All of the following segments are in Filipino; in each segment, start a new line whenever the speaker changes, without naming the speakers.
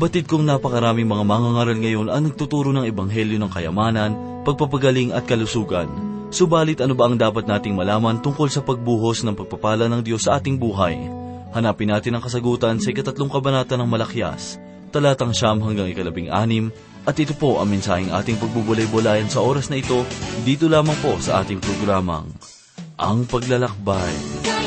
Batid kong napakaraming mga mangangaral ngayon ang nagtuturo ng ebanghelyo ng kayamanan, pagpapagaling at kalusugan. Subalit ano ba ang dapat nating malaman tungkol sa pagbuhos ng pagpapala ng Diyos sa ating buhay? Hanapin natin ang kasagutan sa ikatatlong kabanata ng Malakyas, talatang siyam hanggang ikalabing anim, at ito po ang mensaheng ating pagbubulay-bulayan sa oras na ito, dito lamang po sa ating programang, Ang Paglalakbay.
Kayamanan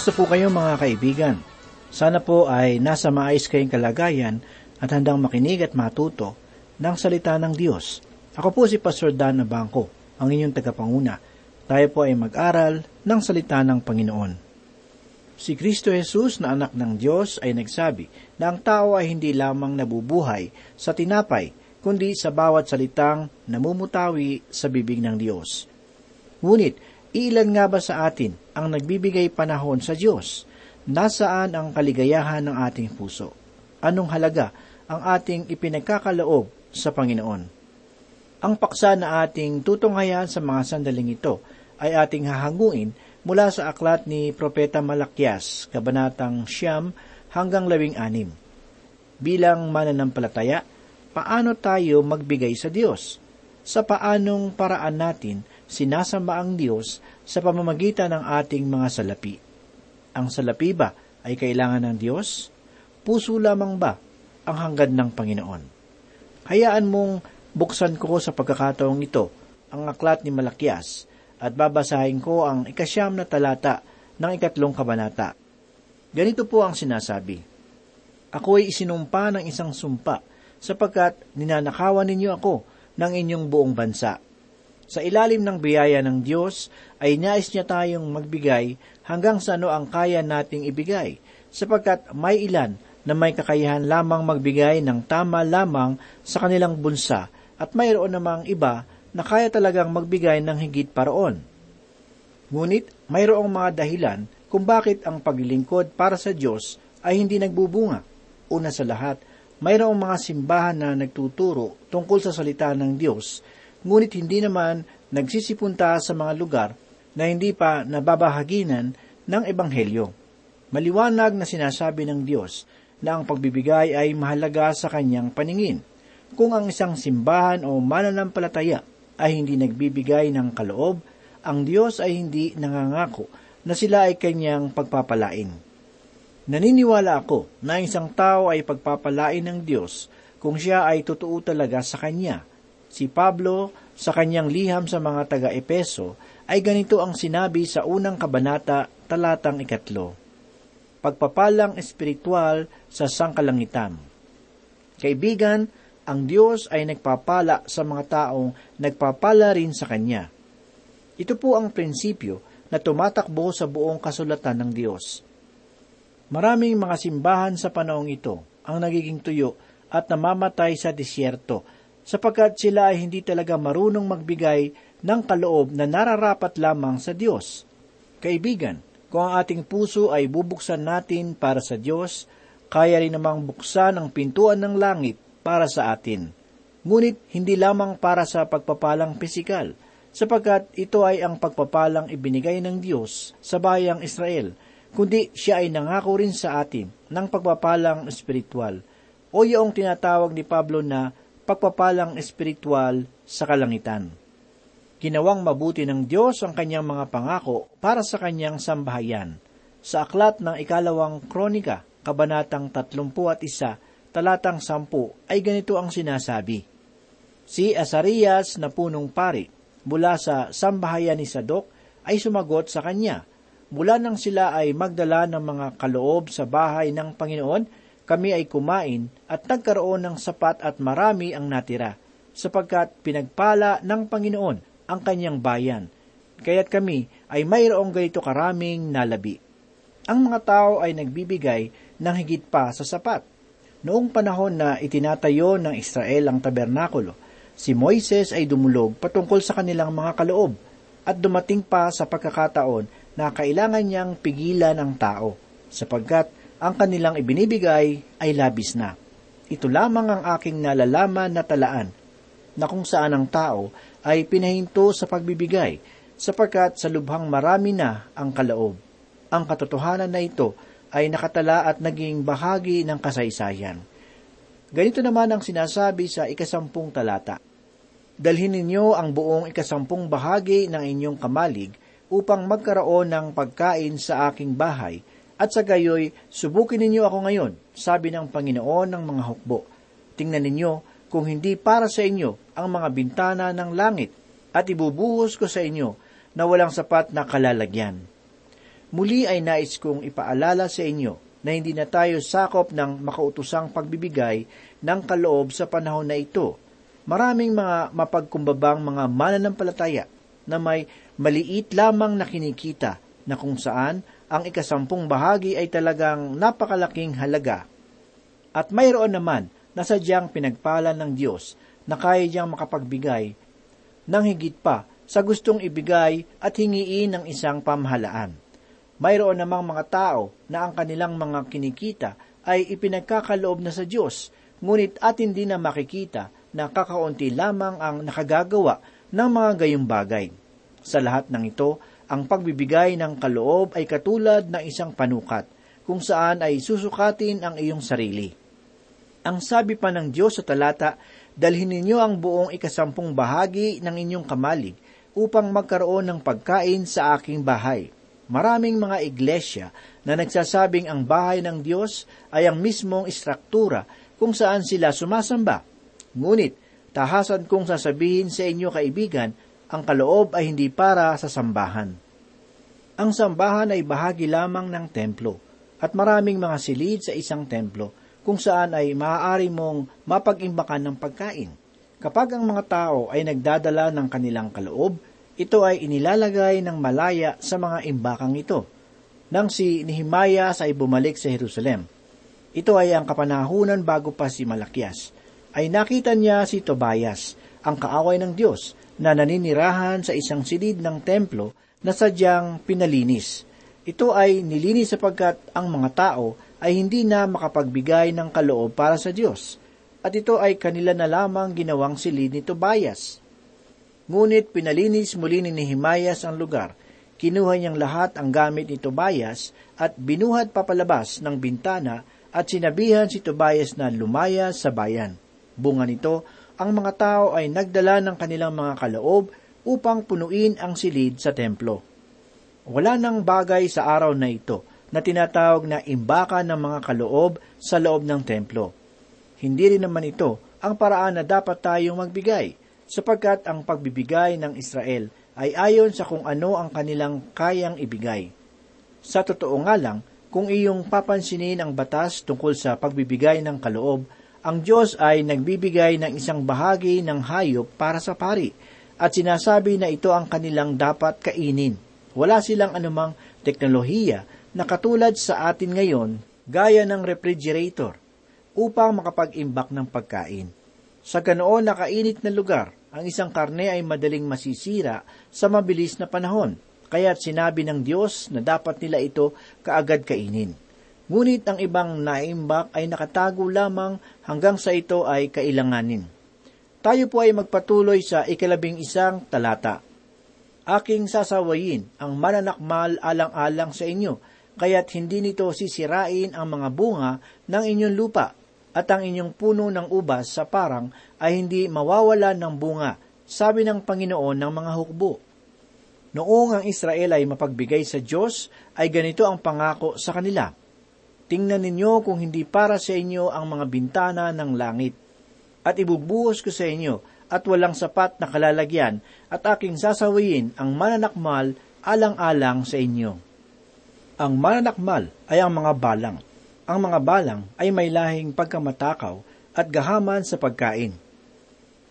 Kamusta po kayo mga kaibigan? Sana po ay nasa maayos kayong kalagayan at handang makinig at matuto ng salita ng Diyos. Ako po si Pastor Dan Bangko, ang inyong tagapanguna. Tayo po ay mag-aral ng salita ng Panginoon. Si Kristo Jesus na anak ng Diyos ay nagsabi na ang tao ay hindi lamang nabubuhay sa tinapay, kundi sa bawat salitang namumutawi sa bibig ng Diyos. Ngunit, ilan nga ba sa atin ang nagbibigay panahon sa Diyos? Nasaan ang kaligayahan ng ating puso? Anong halaga ang ating ipinagkakaloob sa Panginoon? Ang paksa na ating tutunghayan sa mga sandaling ito ay ating hahanguin mula sa aklat ni Propeta Malakyas, Kabanatang Siyam hanggang Labing Anim. Bilang mananampalataya, paano tayo magbigay sa Diyos? Sa paanong paraan natin sinasamba ang Diyos sa pamamagitan ng ating mga salapi? Ang salapi ba ay kailangan ng Diyos? Puso lamang ba ang hanggad ng Panginoon? Hayaan mong buksan ko sa pagkakataong ito ang aklat ni Malakyas at babasahin ko ang ikasyam na talata ng ikatlong kabanata. Ganito po ang sinasabi, Ako ay isinumpa ng isang sumpa sapagkat ninanakawan ninyo ako ng inyong buong bansa. Sa ilalim ng biyaya ng Diyos ay nais niya tayong magbigay hanggang sa ano ang kaya nating ibigay, sapagkat may ilan na may kakayahan lamang magbigay ng tama lamang sa kanilang bunsa at mayroon namang iba na kaya talagang magbigay ng higit paroon. Ngunit mayroong mga dahilan kung bakit ang paglilingkod para sa Diyos ay hindi nagbubunga. Una sa lahat, mayroong mga simbahan na nagtuturo tungkol sa salita ng Diyos, ngunit hindi naman nagsisipunta sa mga lugar na hindi pa nababahaginan ng Ebanghelyo. Maliwanag na sinasabi ng Diyos na ang pagbibigay ay mahalaga sa kanyang paningin. Kung ang isang simbahan o mananampalataya ay hindi nagbibigay ng kaloob, ang Diyos ay hindi nangangako na sila ay kanyang pagpapalain. Naniniwala ako na isang tao ay pagpapalain ng Diyos kung siya ay totoo talaga sa Kanya. Si Pablo, sa kanyang liham sa mga taga-Epeso, ay ganito ang sinabi sa unang kabanata, talatang ikatlo. Pagpapalang espiritual sa sangkalangitan. Kaibigan, ang Diyos ay nagpapala sa mga taong nagpapala rin sa Kanya. Ito po ang prinsipyo na tumatakbo sa buong kasulatan ng Diyos. Maraming mga simbahan sa panahong ito ang nagiging tuyo at namamatay sa disyerto sapagkat sila ay hindi talaga marunong magbigay ng kaloob na nararapat lamang sa Diyos. Kaibigan, kung ang ating puso ay bubuksan natin para sa Diyos, kaya rin namang buksan ang pintuan ng langit para sa atin. Ngunit hindi lamang para sa pagpapalang pisikal, sapagkat ito ay ang pagpapalang ibinigay ng Diyos sa bayang Israel, kundi siya ay nangako rin sa atin ng pagpapalang espiritual o yung tinatawag ni Pablo na pagpapalang espiritual sa kalangitan. Ginawang mabuti ng Diyos ang kanyang mga pangako para sa kanyang sambahayan. Sa aklat ng ikalawang kronika, kabanatang 31, talatang 10, ay ganito ang sinasabi. Si Asarias na punong pari mula sa sambahayan ni Sadok ay sumagot sa kanya, Mula nang sila ay magdala ng mga kaloob sa bahay ng Panginoon, kami ay kumain at nagkaroon ng sapat at marami ang natira, sapagkat pinagpala ng Panginoon ang kanyang bayan. Kaya't kami ay mayroong ganito karaming nalabi. Ang mga tao ay nagbibigay ng higit pa sa sapat. Noong panahon na itinatayo ng Israel ang tabernakulo, si Moises ay dumulog patungkol sa kanilang mga kaloob at dumating pa sa pagkakataon na kailangan niyang pigilan ang tao, sapagkat ang kanilang ibinibigay ay labis na. Ito lamang ang aking nalalaman na talaan, na kung saan ang tao ay pinahinto sa pagbibigay, sapagkat sa lubhang marami na ang kalaob. Ang katotohanan na ito ay nakatala at naging bahagi ng kasaysayan. Ganito naman ang sinasabi sa ikasampung talata. Dalhin ninyo ang buong ikasampung bahagi ng inyong kamalig upang magkaroon ng pagkain sa aking bahay, at sa gayoy, subukin ninyo ako ngayon, sabi ng Panginoon ng mga hukbo. Tingnan ninyo kung hindi para sa inyo ang mga bintana ng langit, at ibubuhos ko sa inyo na walang sapat na kalalagyan. Muli ay nais kong ipaalala sa inyo na hindi na tayo sakop ng makautusang pagbibigay ng kaloob sa panahon na ito. Maraming mga mapagkumbabang mga mananampalataya na may maliit lamang na kinikita na kung saan ang ikasampung bahagi ay talagang napakalaking halaga. At mayroon naman na sadyang pinagpala ng Diyos na kaya diyang makapagbigay ng higit pa sa gustong ibigay at hingiin ng isang pamahalaan. Mayroon namang mga tao na ang kanilang mga kinikita ay ipinagkakaloob na sa Diyos, ngunit atin din na makikita na kakaunti lamang ang nakagagawa ng mga gayong bagay. Sa lahat ng ito, ang pagbibigay ng kaloob ay katulad ng isang panukat, kung saan ay susukatin ang iyong sarili. Ang sabi pa ng Diyos sa talata, dalhin ninyo ang buong ikasampung bahagi ng inyong kamalig upang magkaroon ng pagkain sa aking bahay. Maraming mga iglesia na nagsasabing ang bahay ng Diyos ay ang mismong istruktura kung saan sila sumasamba. Ngunit, tahasan kong sasabihin sa inyo kaibigan ang kaloob ay hindi para sa sambahan. Ang sambahan ay bahagi lamang ng templo at maraming mga silid sa isang templo kung saan ay maaari mong mapag-imbakan ng pagkain. Kapag ang mga tao ay nagdadala ng kanilang kaloob, ito ay inilalagay ng malaya sa mga imbakang ito. Nang si Nehemiah ay bumalik sa Jerusalem, ito ay ang kapanahunan bago pa si Malakias, ay nakita niya si Tobias, ang kaaway ng Diyos, na naninirahan sa isang silid ng templo na sadyang pinalinis. Ito ay nilinis sapagkat ang mga tao ay hindi na makapagbigay ng kaloob para sa Diyos, at ito ay kanila na lamang ginawang silid ni Tobias. Ngunit pinalinis muli ni Nehemias ang lugar, kinuha niyang lahat ang gamit ni Tobias at binuhat papalabas ng bintana at sinabihan si Tobias na lumaya sa bayan. Bunga nito, ang mga tao ay nagdala ng kanilang mga kaloob upang punuin ang silid sa templo. Wala nang bagay sa araw na ito na tinatawag na imbaka ng mga kaloob sa loob ng templo. Hindi rin naman ito ang paraan na dapat tayong magbigay, sapagkat ang pagbibigay ng Israel ay ayon sa kung ano ang kanilang kayang ibigay. Sa totoo nga lang, kung iyong papansinin ang batas tungkol sa pagbibigay ng kaloob, ang Diyos ay nagbibigay ng isang bahagi ng hayop para sa pari, at sinasabi na ito ang kanilang dapat kainin. Wala silang anumang teknolohiya na katulad sa atin ngayon, gaya ng refrigerator, upang makapag-imbak ng pagkain. Sa ganoon nakainit na lugar, ang isang karne ay madaling masisira sa mabilis na panahon, kaya't sinabi ng Diyos na dapat nila ito kaagad kainin. Ngunit ang ibang naimbak ay nakatago lamang hanggang sa ito ay kailanganin. Tayo po ay magpatuloy sa ikalabing isang talata. Aking sasawayin ang mananakmal alang-alang sa inyo, kaya't hindi nito sisirain ang mga bunga ng inyong lupa, at ang inyong puno ng ubas sa parang ay hindi mawawala ng bunga, sabi ng Panginoon ng mga hukbo. Noong ang Israel ay mapagbigay sa Diyos, ay ganito ang pangako sa kanila. Tingnan ninyo kung hindi para sa inyo ang mga bintana ng langit. At ibubuhos ko sa inyo at walang sapat na kalalagyan at aking sasawiin ang mananakmal alang-alang sa inyo. Ang mananakmal ay ang mga balang. Ang mga balang ay may lahing pagkamatakaw at gahaman sa pagkain.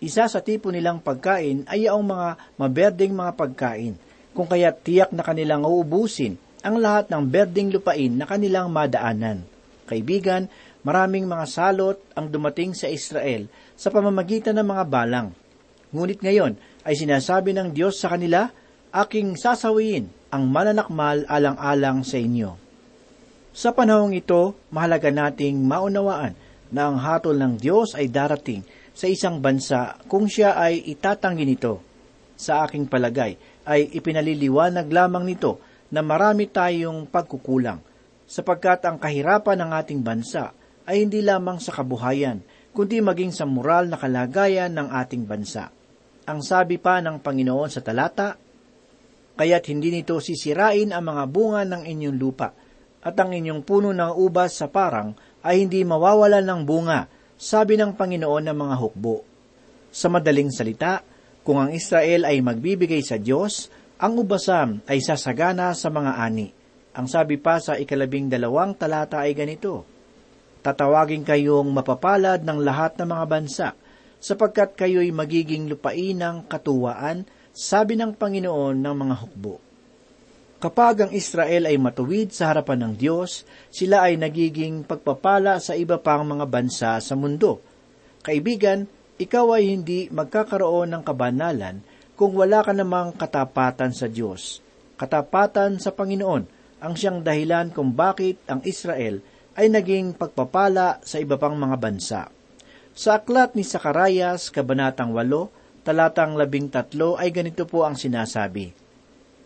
Isa sa tipo nilang pagkain ay ang mga maberdeng mga pagkain, kung kaya tiyak na kanilang uubusin ang lahat ng berdeng lupain na kanilang madaanan. Kaibigan, maraming mga salot ang dumating sa Israel sa pamamagitan ng mga balang. Ngunit ngayon ay sinasabi ng Diyos sa kanila, aking sasawiin ang mananakmal alang-alang sa inyo. Sa panahong ito, mahalaga nating maunawaan na ang hatol ng Diyos ay darating sa isang bansa kung siya ay itatanggi nito. Sa aking palagay, ay ipinaliliwanag lamang nito na marami tayong pagkukulang, sapagkat ang kahirapan ng ating bansa ay hindi lamang sa kabuhayan, kundi maging sa moral na kalagayan ng ating bansa. Ang sabi pa ng Panginoon sa talata, Kaya't hindi nito sisirain ang mga bunga ng inyong lupa, at ang inyong puno ng ubas sa parang ay hindi mawawalan ng bunga, sabi ng Panginoon ng mga hukbo. Sa madaling salita, kung ang Israel ay magbibigay sa Diyos, ang ubasan ay sasagana sa mga ani. Ang sabi pa sa ikalabing dalawang talata ay ganito, Tatawagin kayong mapapalad ng lahat ng mga bansa, sapagkat kayo'y magiging lupain ng katuwaan, sabi ng Panginoon ng mga hukbo. Kapag ang Israel ay matuwid sa harapan ng Diyos, sila ay nagiging pagpapala sa iba pang mga bansa sa mundo. Kaibigan, ikaw ay hindi magkakaroon ng kabanalan kung wala ka namang katapatan sa Diyos. Katapatan sa Panginoon ang siyang dahilan kung bakit ang Israel ay naging pagpapala sa iba pang mga bansa. Sa aklat ni Sakarayas, Kabanatang 8, talatang 13 ay ganito po ang sinasabi,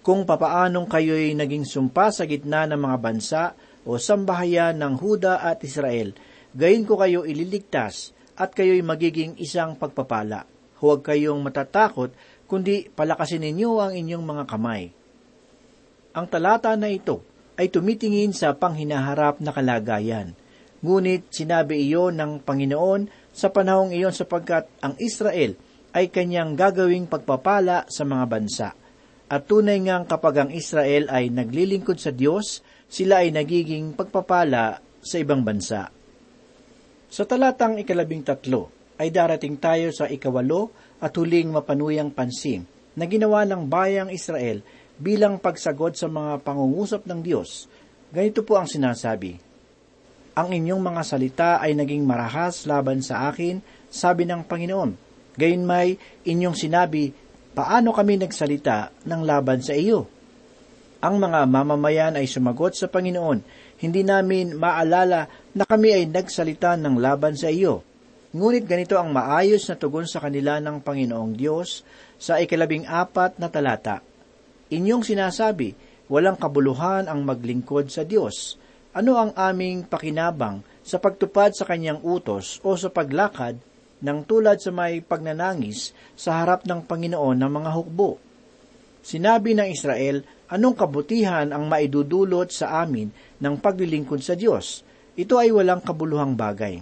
Kung papaanong kayo'y naging sumpa sa gitna ng mga bansa o sambahayan ng Huda at Israel, gayon ko kayo ililigtas at kayo'y magiging isang pagpapala. Huwag kayong matatakot, kundi palakasin ninyo ang inyong mga kamay. Ang talata na ito ay tumitingin sa panghinaharap na kalagayan. Ngunit sinabi iyon ng Panginoon sa panahong iyon sapagkat ang Israel ay kanyang gagawing pagpapala sa mga bansa. At tunay ngang kapag ang Israel ay naglilingkod sa Diyos, sila ay nagiging pagpapala sa ibang bansa. Sa talatang ikalabing tatlo ay darating tayo sa ikawalo at huling mapanuyang pansin na ginawa ng bayang Israel bilang pagsagot sa mga pangungusap ng Diyos. Ganito po ang sinasabi, Ang inyong mga salita ay naging marahas laban sa akin, sabi ng Panginoon. Gayon may inyong sinabi, paano kami nagsalita ng laban sa iyo? Ang mga mamamayan ay sumagot sa Panginoon, hindi namin maalala na kami ay nagsalita ng laban sa iyo. Ngunit ganito ang maayos na tugon sa kanila ng Panginoong Diyos sa ikalabing apat na talata. Inyong sinasabi, walang kabuluhan ang maglingkod sa Diyos. Ano ang aming pakinabang sa pagtupad sa kanyang utos o sa paglakad ng tulad sa may pagnanangis sa harap ng Panginoon ng mga hukbo? Sinabi ng Israel, anong kabutihan ang maidudulot sa amin ng paglilingkod sa Diyos? Ito ay walang kabuluhang bagay.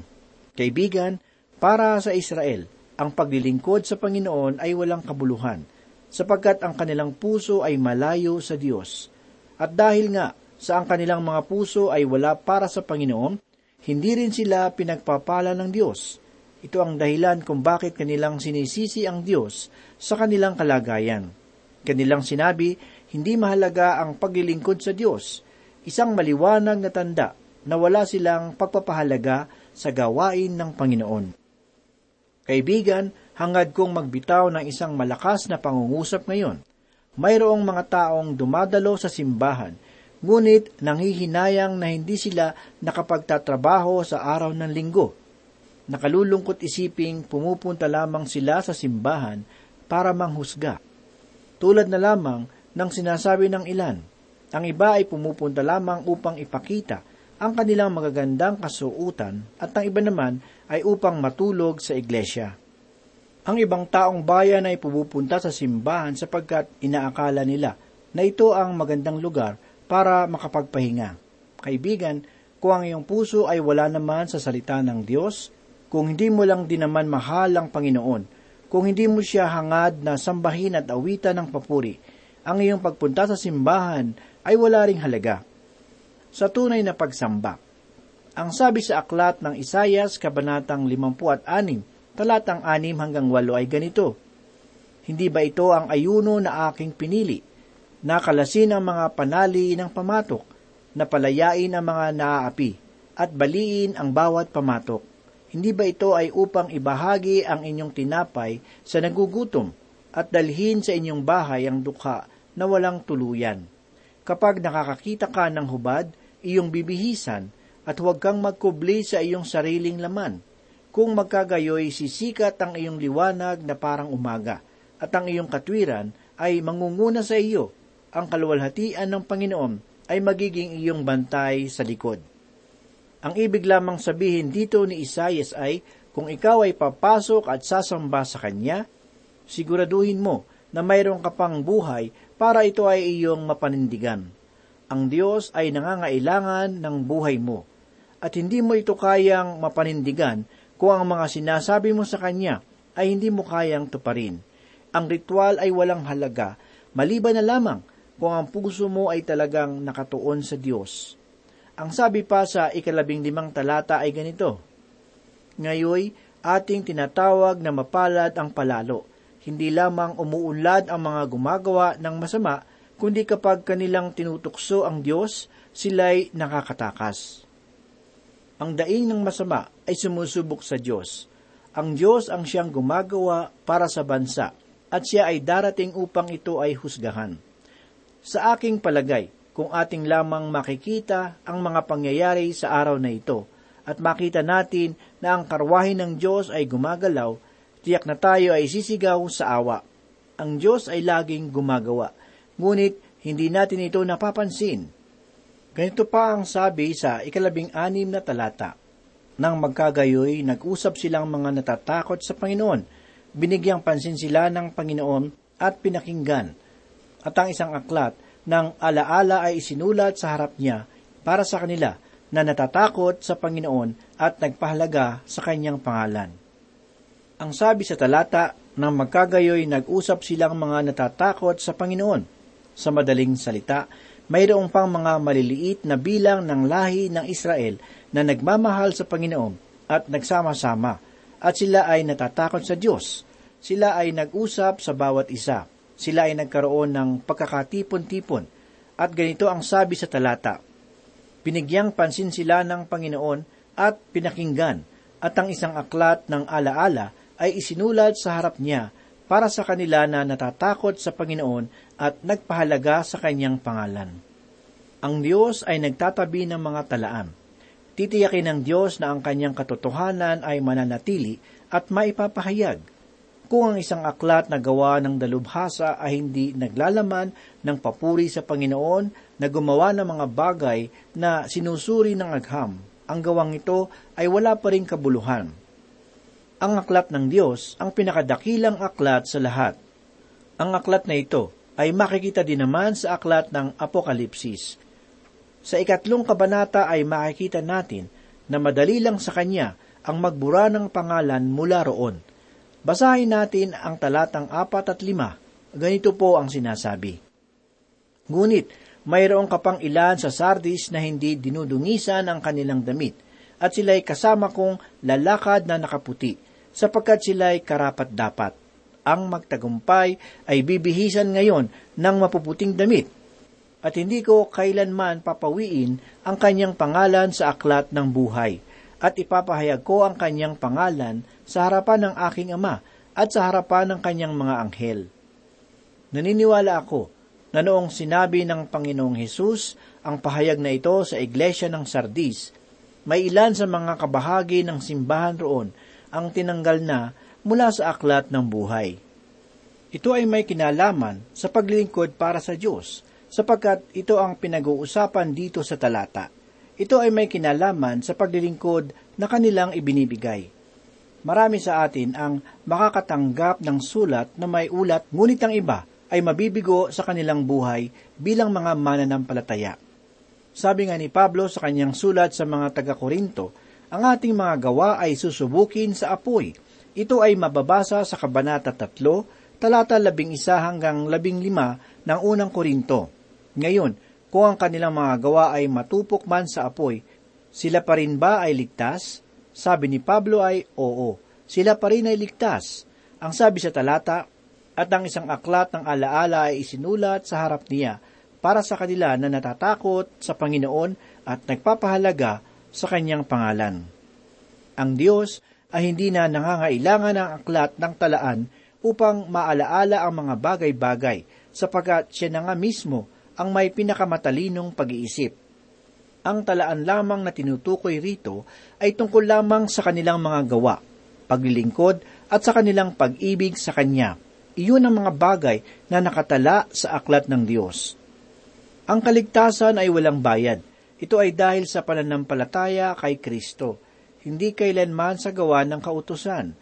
Kaibigan, para sa Israel, ang paglilingkod sa Panginoon ay walang kabuluhan, sapagkat ang kanilang puso ay malayo sa Diyos. At dahil nga sa ang kanilang mga puso ay wala para sa Panginoon, hindi rin sila pinagpapala ng Diyos. Ito ang dahilan kung bakit kanilang sinisisi ang Diyos sa kanilang kalagayan. Kanilang sinabi, hindi mahalaga ang paglilingkod sa Diyos, isang maliwanag na tanda na wala silang pagpapahalaga sa gawain ng Panginoon. Kaibigan, hangad kong magbitaw ng isang malakas na pangungusap ngayon. Mayroong mga taong dumadalo sa simbahan, ngunit nanghihinayang na hindi sila nakapagtatrabaho sa araw ng linggo. Nakalulungkot isiping pumupunta lamang sila sa simbahan para manghusga. Tulad na lamang ng sinasabi ng ilan, ang iba ay pumupunta lamang upang ipakita ang kanilang magagandang kasuutan at ang iba naman ay upang matulog sa iglesia. Ang ibang taong bayan ay pumupunta sa simbahan sapagkat inaakala nila na ito ang magandang lugar para makapagpahinga. Kaibigan, kung ang iyong puso ay wala naman sa salita ng Diyos, kung hindi mo lang din naman mahal ang Panginoon, kung hindi mo siya hangad na sambahin at awitan ng papuri, ang iyong pagpunta sa simbahan ay wala ring halaga. Sa tunay na pagsamba, ang sabi sa aklat ng Isayas, Kabanatang 56, talatang 6 hanggang 8 ay ganito, Hindi ba ito ang ayuno na aking pinili? Nakalasin ang mga panali ng pamatok, napalayain ang mga naaapi, at baliin ang bawat pamatok. Hindi ba ito ay upang ibahagi ang inyong tinapay sa nagugutom at dalhin sa inyong bahay ang dukha na walang tuluyan? Kapag nakakakita ka ng hubad, iyong bibihisan at huwag kang magkubli sa iyong sariling laman. Kung magkagayoy, sisikat ang iyong liwanag na parang umaga, at ang iyong katwiran ay mangunguna sa iyo. Ang kaluwalhatian ng Panginoon ay magiging iyong bantay sa likod. Ang ibig lamang sabihin dito ni Isayas ay, kung ikaw ay papasok at sasamba sa Kanya, siguraduhin mo na mayroon ka pang buhay para ito ay iyong mapanindigan. Ang Diyos ay nangangailangan ng buhay mo, at hindi mo ito kayang mapanindigan kung ang mga sinasabi mo sa Kanya ay hindi mo kayang tuparin. Ang ritual ay walang halaga, maliban na lamang kung ang puso mo ay talagang nakatuon sa Diyos. Ang sabi pa sa ikalabing limang talata ay ganito, Ngayoy, ating tinatawag na mapalad ang palalo. Hindi lamang umuunlad ang mga gumagawa ng masama, kundi kapag kanilang tinutukso ang Diyos, sila'y nakakatakas. Ang daing ng masama ay sumusubok sa Diyos. Ang Diyos ang siyang gumagawa para sa bansa, at siya ay darating upang ito ay husgahan. Sa aking palagay, kung ating lamang makikita ang mga pangyayari sa araw na ito at makita natin na ang karwahe ng Diyos ay gumagalaw, tiyak na tayo ay sisigaw sa awa. Ang Diyos ay laging gumagawa, ngunit hindi natin ito napapansin. Ganito pa ang sabi sa ikalabing anim na talata. Nang magkagayoy, nag-usap silang mga natatakot sa Panginoon. Binigyang pansin sila ng Panginoon at pinakinggan. At ang isang aklat ng alaala ay isinulat sa harap niya para sa kanila na natatakot sa Panginoon at nagpahalaga sa kanyang pangalan. Ang sabi sa talata, nang magkagayoy nag-usap silang mga natatakot sa Panginoon. Sa madaling salita, mayroong pang mga maliliit na bilang ng lahi ng Israel na nagmamahal sa Panginoon at nagsama-sama, at sila ay natatakot sa Diyos. Sila ay nag-usap sa bawat isa sila ay nagkaroon ng pagkakatipon-tipon. At ganito ang sabi sa talata, Pinigyang pansin sila ng Panginoon at pinakinggan, at ang isang aklat ng alaala ay isinulat sa harap niya para sa kanila na natatakot sa Panginoon at nagpahalaga sa kanyang pangalan. Ang Diyos ay nagtatabi ng mga talaan. Titiyakin ng Diyos na ang kanyang katotohanan ay mananatili at maipapahayag. Kung ang isang aklat na gawa ng dalubhasa ay hindi naglalaman ng papuri sa Panginoon na gumawa ng mga bagay na sinusuri ng agham, ang gawang ito ay wala pa rin kabuluhan. Ang aklat ng Diyos ang pinakadakilang aklat sa lahat. Ang aklat na ito ay makikita din naman sa aklat ng Apokalipsis. Sa ikatlong kabanata ay makikita natin na madali lang sa kanya ang magbura ng pangalan mula roon. Basahin natin ang talatang apat at lima. Ganito po ang sinasabi. Ngunit, mayroong kapang ilan sa Sardis na hindi dinudungisan ang kanilang damit, at sila'y kasama kong lalakad na nakaputi, sapagkat sila'y karapat-dapat. Ang magtagumpay ay bibihisan ngayon ng mapuputing damit, at hindi ko kailanman papawiin ang kanyang pangalan sa aklat ng buhay, at ipapahayag ko ang kanyang pangalan sa harapan ng aking ama at sa harapan ng kanyang mga anghel. Naniniwala ako na noong sinabi ng Panginoong Hesus ang pahayag na ito sa iglesia ng Sardis, may ilan sa mga kabahagi ng simbahan roon ang tinanggal na mula sa aklat ng buhay. Ito ay may kinalaman sa paglilingkod para sa Diyos, sapagkat ito ang pinag-uusapan dito sa talata. Ito ay may kinalaman sa paglilingkod na kanilang ibinibigay. Marami sa atin ang makakatanggap ng sulat na may ulat, ngunit ang iba ay mabibigo sa kanilang buhay bilang mga mananampalataya. Sabi nga ni Pablo sa kanyang sulat sa mga taga-Korinto, ang ating mga gawa ay susubukin sa apoy. Ito ay mababasa sa Kabanata 3, talata 11 hanggang 15 ng unang Korinto. Ngayon, kung ang kanilang mga gawa ay matupok man sa apoy, sila pa rin ba ay ligtas? Sabi ni Pablo ay, oo, sila pa rin ay ligtas. Ang sabi sa talata, at ang isang aklat ng alaala ay isinulat sa harap niya para sa kanila na natatakot sa Panginoon at nagpapahalaga sa kanyang pangalan. Ang Diyos ay hindi na nangangailangan ng aklat ng talaan upang maalaala ang mga bagay-bagay sapagkat siya na nga mismo ang may pinakamatalinong pag-iisip. Ang talaan lamang na tinutukoy rito ay tungkol lamang sa kanilang mga gawa, paglilingkod at sa kanilang pag-ibig sa Kanya. Iyon ang mga bagay na nakatala sa aklat ng Diyos. Ang kaligtasan ay walang bayad. Ito ay dahil sa pananampalataya kay Kristo, hindi kailanman sa gawa ng kautusan.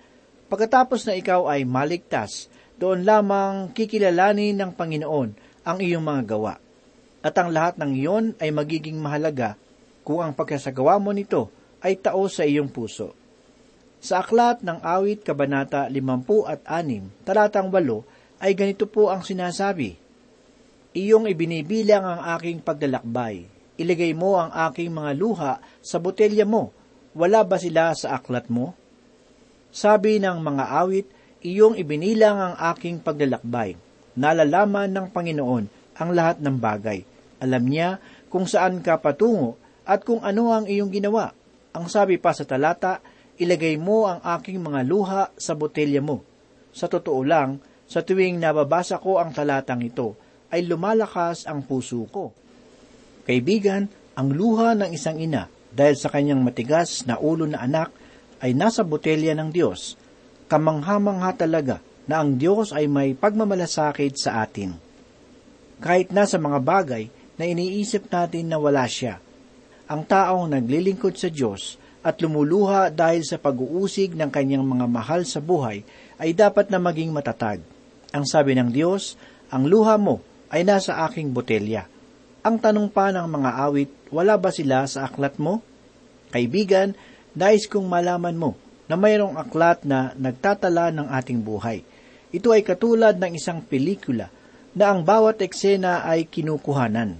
Pagkatapos na ikaw ay maligtas, doon lamang kikilalanin ng Panginoon ang iyong mga gawa. At ang lahat ng iyon ay magiging mahalaga kung ang pagkasagawa mo nito ay tao sa iyong puso. Sa aklat ng awit kabanata 50 at 6, talatang 8, ay ganito po ang sinasabi, Iyong ibinibilang ang aking paglalakbay. Ilagay mo ang aking mga luha sa botelya mo. Wala ba sila sa aklat mo? Sabi ng mga awit, iyong ibinilang ang aking paglalakbay. Nalalaman ng Panginoon ang lahat ng bagay. Alam niya kung saan ka patungo at kung ano ang iyong ginawa. Ang sabi pa sa talata, ilagay mo ang aking mga luha sa botelya mo. Sa totoo lang, sa tuwing nababasa ko ang talatang ito, ay lumalakas ang puso ko. Kaibigan, ang luha ng isang ina dahil sa kanyang matigas na ulo na anak ay nasa botelya ng Diyos. Kamangha-mangha talaga na ang Diyos ay may pagmamalasakit sa atin. Kahit nasa mga bagay na iniisip natin na wala siya, ang taong naglilingkod sa Diyos at lumuluha dahil sa pag-uusig ng kanyang mga mahal sa buhay ay dapat na maging matatag. Ang sabi ng Diyos, ang luha mo ay nasa aking botelya. Ang tanong pa ng mga awit, wala ba sila sa aklat mo? Kaibigan, nais kong malaman mo na mayroong aklat na nagtatala ng ating buhay. Ito ay katulad ng isang pelikula na ang bawat eksena ay kinukuhanan.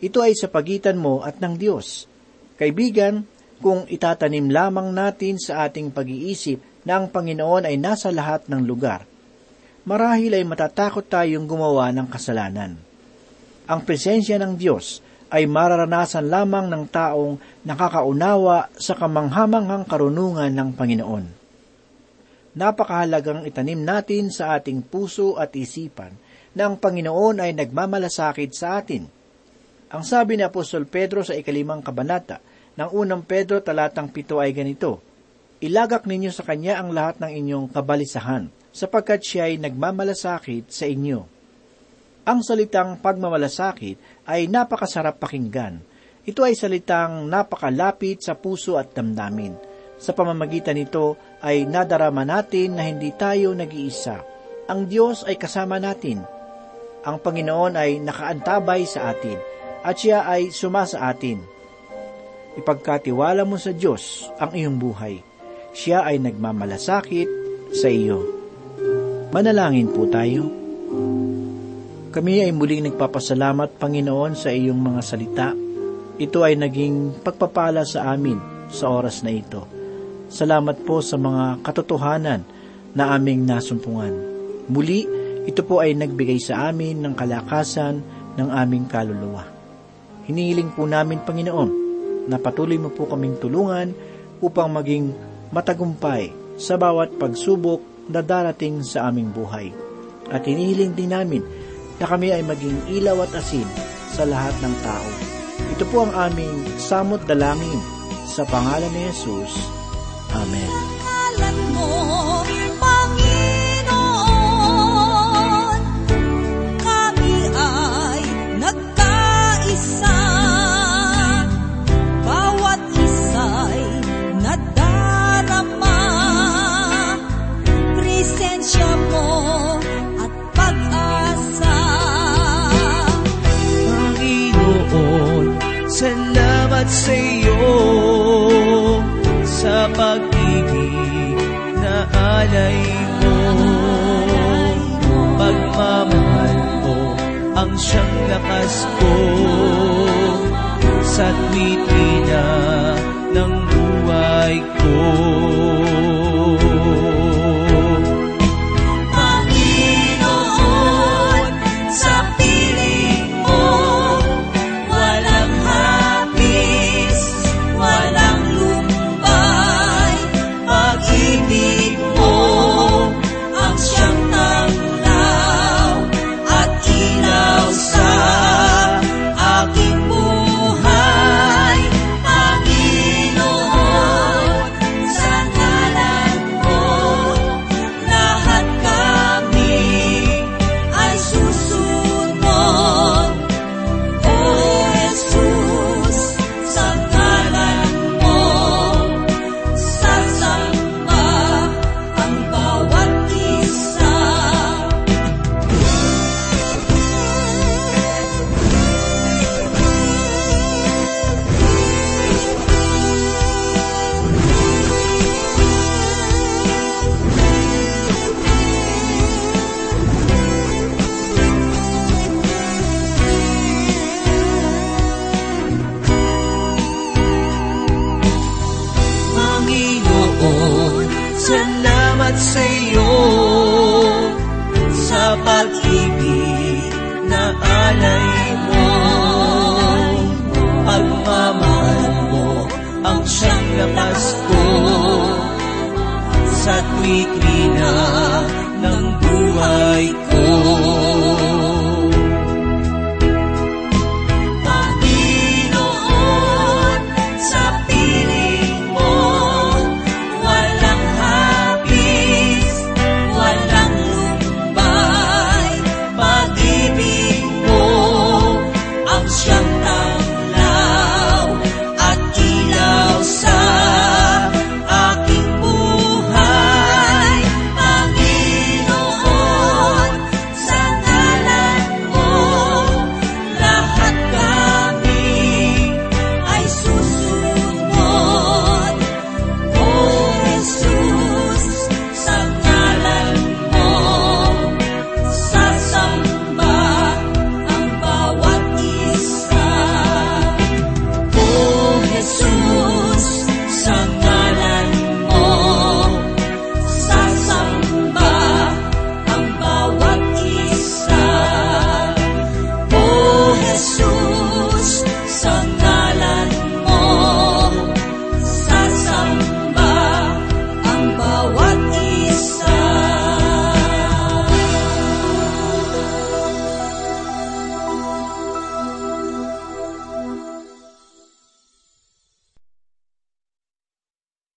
Ito ay sa pagitan mo at ng Diyos. Kaibigan, kung itatanim lamang natin sa ating pag-iisip na ang Panginoon ay nasa lahat ng lugar, marahil ay matatakot tayong gumawa ng kasalanan. Ang presensya ng Diyos ay mararanasan lamang ng taong nakakaunawa sa kamanghamanghang karunungan ng Panginoon. Napakahalagang itanim natin sa ating puso at isipan na ang Panginoon ay nagmamalasakit sa atin. Ang sabi ni Apostol Pedro sa ikalimang kabanata ng unang Pedro talatang pito ay ganito, Ilagak ninyo sa kanya ang lahat ng inyong kabalisahan, sapagkat siya ay nagmamalasakit sa inyo. Ang salitang pagmamalasakit ay napakasarap pakinggan. Ito ay salitang napakalapit sa puso at damdamin. Sa pamamagitan nito ay nadarama natin na hindi tayo nag-iisa. Ang Diyos ay kasama natin. Ang Panginoon ay nakaantabay sa atin at siya ay sumasa atin. Ipagkatiwala mo sa Diyos ang iyong buhay. Siya ay nagmamalasakit sa iyo. Manalangin po tayo. Kami ay muling nagpapasalamat, Panginoon, sa iyong mga salita. Ito ay naging pagpapala sa amin sa oras na ito. Salamat po sa mga katotohanan na aming nasumpungan. Muli, ito po ay nagbigay sa amin ng kalakasan ng aming kaluluwa. Hinihiling po namin, Panginoon, na patuloy mo po kaming tulungan upang maging matagumpay sa bawat pagsubok na darating sa aming buhay. At hinihiling din namin na kami ay maging ilaw at asin sa lahat ng tao. Ito po ang aming samot dalangin sa pangalan ni Jesus. Amen.
Siyang lakas ko sa tuwid-ina ng buhay ko.
Siyang
lakas ko sa tuwid na ng buhay.